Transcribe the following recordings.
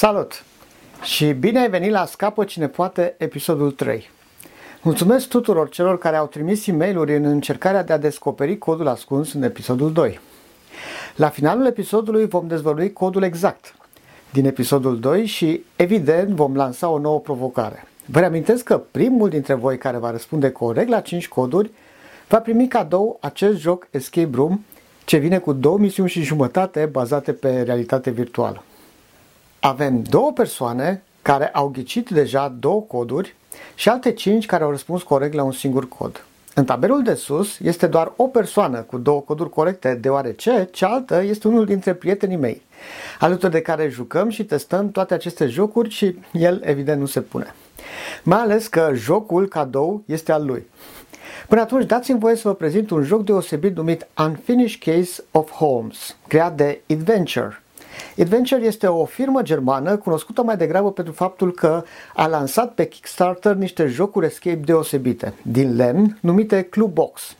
Salut! Și bine ai venit la Scapă Cine Poate, episodul 3. Mulțumesc tuturor celor care au trimis e mail în încercarea de a descoperi codul ascuns în episodul 2. La finalul episodului vom dezvălui codul exact din episodul 2 și, evident, vom lansa o nouă provocare. Vă reamintesc că primul dintre voi care va răspunde corect la 5 coduri va primi cadou acest joc Escape Room ce vine cu două misiuni și jumătate bazate pe realitate virtuală. Avem două persoane care au ghicit deja două coduri și alte cinci care au răspuns corect la un singur cod. În tabelul de sus este doar o persoană cu două coduri corecte, deoarece cealaltă este unul dintre prietenii mei, alături de care jucăm și testăm toate aceste jocuri și el evident nu se pune. Mai ales că jocul cadou este al lui. Până atunci dați-mi voie să vă prezint un joc deosebit numit Unfinished Case of Holmes, creat de Adventure, Adventure este o firmă germană cunoscută mai degrabă pentru faptul că a lansat pe Kickstarter niște jocuri escape deosebite, din lemn, numite Clue Box.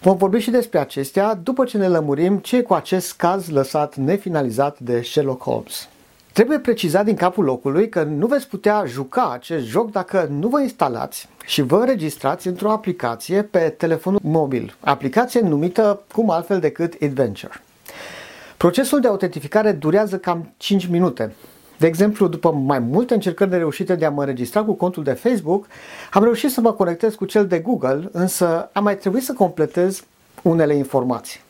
Vom vorbi și despre acestea după ce ne lămurim ce e cu acest caz lăsat nefinalizat de Sherlock Holmes. Trebuie precizat din capul locului că nu veți putea juca acest joc dacă nu vă instalați și vă înregistrați într-o aplicație pe telefonul mobil, aplicație numită cum altfel decât Adventure. Procesul de autentificare durează cam 5 minute. De exemplu, după mai multe încercări de reușite de a mă înregistra cu contul de Facebook, am reușit să mă conectez cu cel de Google, însă am mai trebuit să completez unele informații.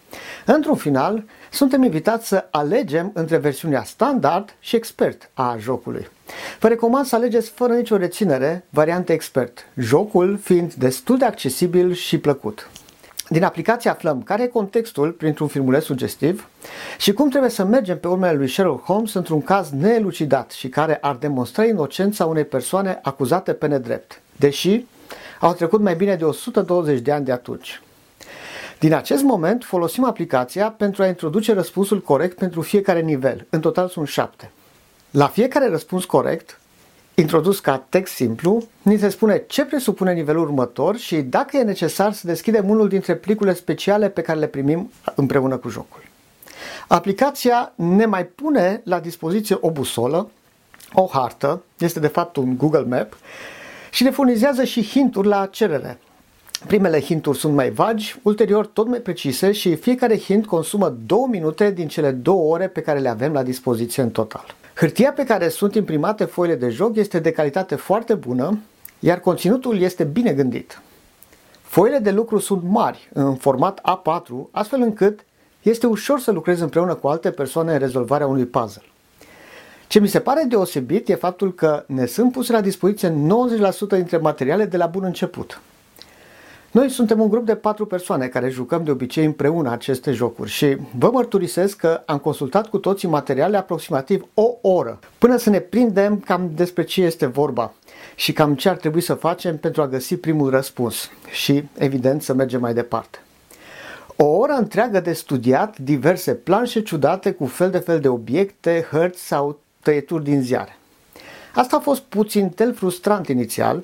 Într-un final, suntem invitați să alegem între versiunea standard și expert a jocului. Vă recomand să alegeți fără nicio reținere varianta expert, jocul fiind destul de accesibil și plăcut. Din aplicație aflăm care e contextul printr-un filmuleț sugestiv și cum trebuie să mergem pe urmele lui Sherlock Holmes într-un caz neelucidat și care ar demonstra inocența unei persoane acuzate pe nedrept, deși au trecut mai bine de 120 de ani de atunci. Din acest moment folosim aplicația pentru a introduce răspunsul corect pentru fiecare nivel. În total sunt șapte. La fiecare răspuns corect, introdus ca text simplu, ni se spune ce presupune nivelul următor și dacă e necesar să deschidem unul dintre plicurile speciale pe care le primim împreună cu jocul. Aplicația ne mai pune la dispoziție o busolă, o hartă, este de fapt un Google Map, și ne furnizează și hinturi la cerere. Primele hinturi sunt mai vagi, ulterior tot mai precise și fiecare hint consumă două minute din cele două ore pe care le avem la dispoziție în total. Hârtia pe care sunt imprimate foile de joc este de calitate foarte bună, iar conținutul este bine gândit. Foile de lucru sunt mari, în format A4, astfel încât este ușor să lucrezi împreună cu alte persoane în rezolvarea unui puzzle. Ce mi se pare deosebit e faptul că ne sunt puse la dispoziție 90% dintre materiale de la bun început. Noi suntem un grup de patru persoane care jucăm de obicei împreună aceste jocuri și vă mărturisesc că am consultat cu toții materiale aproximativ o oră până să ne prindem cam despre ce este vorba și cam ce ar trebui să facem pentru a găsi primul răspuns și, evident, să mergem mai departe. O oră întreagă de studiat diverse planșe ciudate cu fel de fel de obiecte, hărți sau tăieturi din ziare. Asta a fost puțin tel frustrant inițial,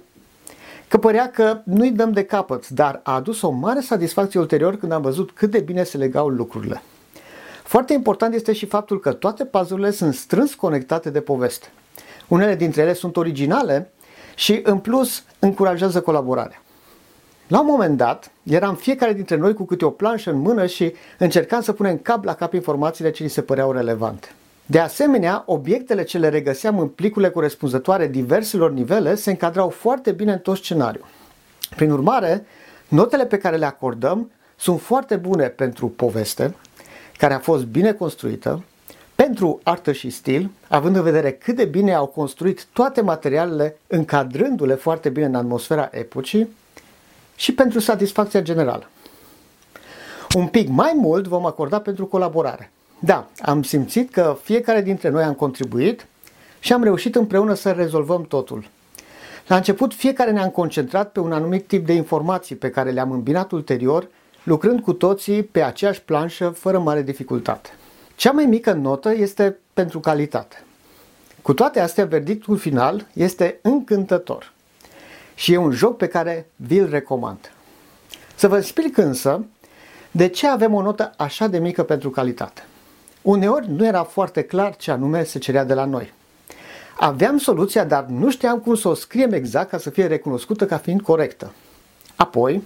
că părea că nu-i dăm de capăt, dar a adus o mare satisfacție ulterior când am văzut cât de bine se legau lucrurile. Foarte important este și faptul că toate puzzle sunt strâns conectate de poveste. Unele dintre ele sunt originale și, în plus, încurajează colaborarea. La un moment dat, eram fiecare dintre noi cu câte o planșă în mână și încercam să punem cap la cap informațiile ce ni se păreau relevante. De asemenea, obiectele ce le regăseam în plicurile corespunzătoare diverselor nivele se încadrau foarte bine în tot scenariul. Prin urmare, notele pe care le acordăm sunt foarte bune pentru poveste, care a fost bine construită, pentru artă și stil, având în vedere cât de bine au construit toate materialele, încadrându-le foarte bine în atmosfera epocii, și pentru satisfacția generală. Un pic mai mult vom acorda pentru colaborare. Da, am simțit că fiecare dintre noi am contribuit și am reușit împreună să rezolvăm totul. La început, fiecare ne-am concentrat pe un anumit tip de informații pe care le-am îmbinat ulterior, lucrând cu toții pe aceeași planșă fără mare dificultate. Cea mai mică notă este pentru calitate. Cu toate astea, verdictul final este încântător și e un joc pe care vi-l recomand. Să vă explic însă de ce avem o notă așa de mică pentru calitate. Uneori nu era foarte clar ce anume se cerea de la noi. Aveam soluția, dar nu știam cum să o scriem exact ca să fie recunoscută ca fiind corectă. Apoi,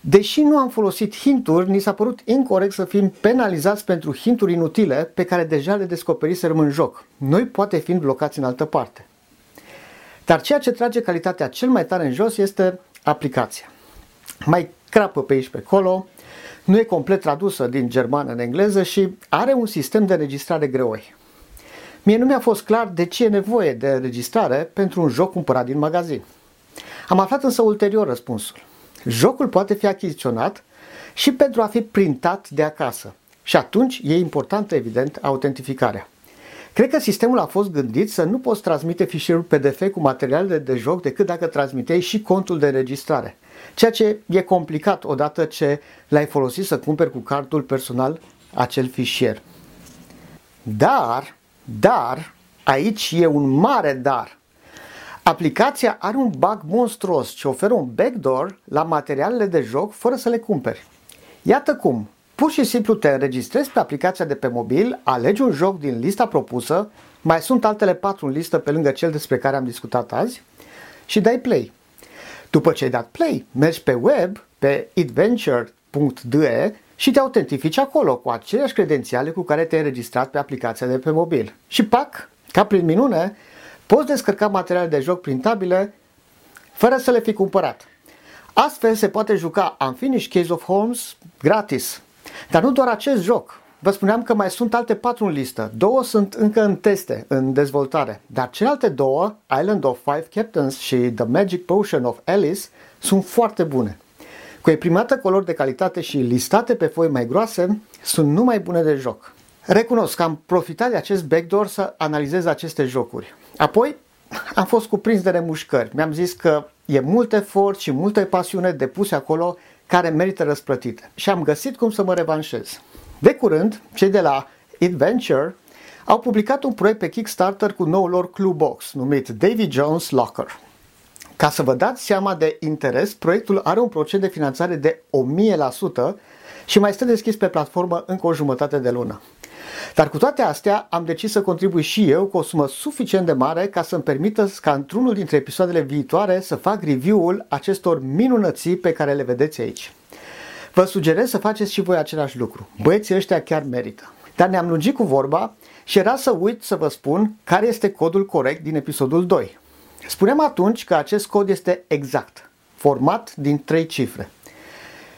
Deși nu am folosit hinturi, ni s-a părut incorrect să fim penalizați pentru hinturi inutile pe care deja le descoperiserăm în joc, noi poate fiind blocați în altă parte. Dar ceea ce trage calitatea cel mai tare în jos este aplicația. Mai crapă pe aici pe acolo, nu e complet tradusă din germană în engleză și are un sistem de înregistrare greoi. Mie nu mi-a fost clar de ce e nevoie de înregistrare pentru un joc cumpărat din magazin. Am aflat însă ulterior răspunsul. Jocul poate fi achiziționat și pentru a fi printat de acasă. Și atunci e importantă, evident, autentificarea. Cred că sistemul a fost gândit să nu poți transmite fișierul PDF cu materialele de joc decât dacă transmiteai și contul de înregistrare. Ceea ce e complicat odată ce l-ai folosit să cumperi cu cardul personal acel fișier. Dar, dar, aici e un mare dar. Aplicația are un bug monstruos ce oferă un backdoor la materialele de joc fără să le cumperi. Iată cum. Pur și simplu te înregistrezi pe aplicația de pe mobil, alegi un joc din lista propusă, mai sunt altele patru în listă pe lângă cel despre care am discutat azi și dai play. După ce ai dat play, mergi pe web, pe adventure.de și te autentifici acolo cu aceleași credențiale cu care te-ai înregistrat pe aplicația de pe mobil. Și pac, ca prin minune, Poți descărca materiale de joc printabile fără să le fi cumpărat. Astfel se poate juca Unfinished Case of Holmes gratis. Dar nu doar acest joc. Vă spuneam că mai sunt alte patru în listă. Două sunt încă în teste, în dezvoltare. Dar celelalte două, Island of Five Captains și The Magic Potion of Alice, sunt foarte bune. Cu imprimată colori de calitate și listate pe foi mai groase, sunt numai bune de joc. Recunosc că am profitat de acest backdoor să analizez aceste jocuri. Apoi am fost cuprins de remușcări. Mi-am zis că e mult efort și multă pasiune depuse acolo care merită răsplătite. Și am găsit cum să mă revanșez. De curând, cei de la Adventure au publicat un proiect pe Kickstarter cu noul lor clue box numit Davy Jones Locker. Ca să vă dați seama de interes, proiectul are un procent de finanțare de 1000% și mai stă deschis pe platformă încă o jumătate de lună. Dar cu toate astea, am decis să contribui și eu cu o sumă suficient de mare ca să-mi permită ca într-unul dintre episoadele viitoare să fac review-ul acestor minunății pe care le vedeți aici. Vă sugerez să faceți și voi același lucru. Băieții ăștia chiar merită. Dar ne-am lungit cu vorba și era să uit să vă spun care este codul corect din episodul 2. Spuneam atunci că acest cod este exact, format din trei cifre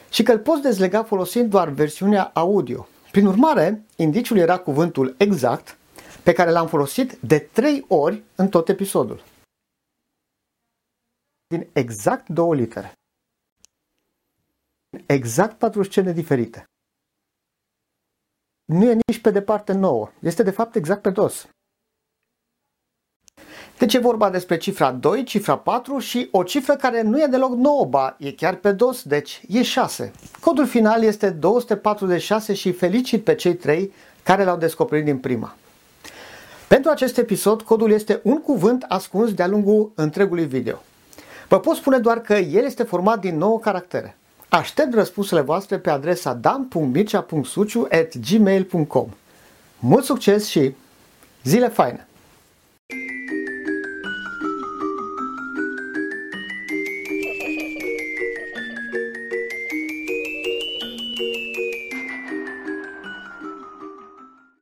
și că îl poți dezlega folosind doar versiunea audio. Prin urmare, indiciul era cuvântul exact pe care l-am folosit de trei ori în tot episodul. Din exact două litere. Exact patru scene diferite. Nu e nici pe departe nouă. Este de fapt exact pe dos. Deci e vorba despre cifra 2, cifra 4 și o cifră care nu e deloc nouă, ba e chiar pe dos, deci e 6. Codul final este 246 și felicit pe cei trei care l-au descoperit din prima. Pentru acest episod, codul este un cuvânt ascuns de-a lungul întregului video. Vă pot spune doar că el este format din 9 caractere. Aștept răspunsurile voastre pe adresa dan.mircea.suciu.gmail.com Mult succes și zile faine!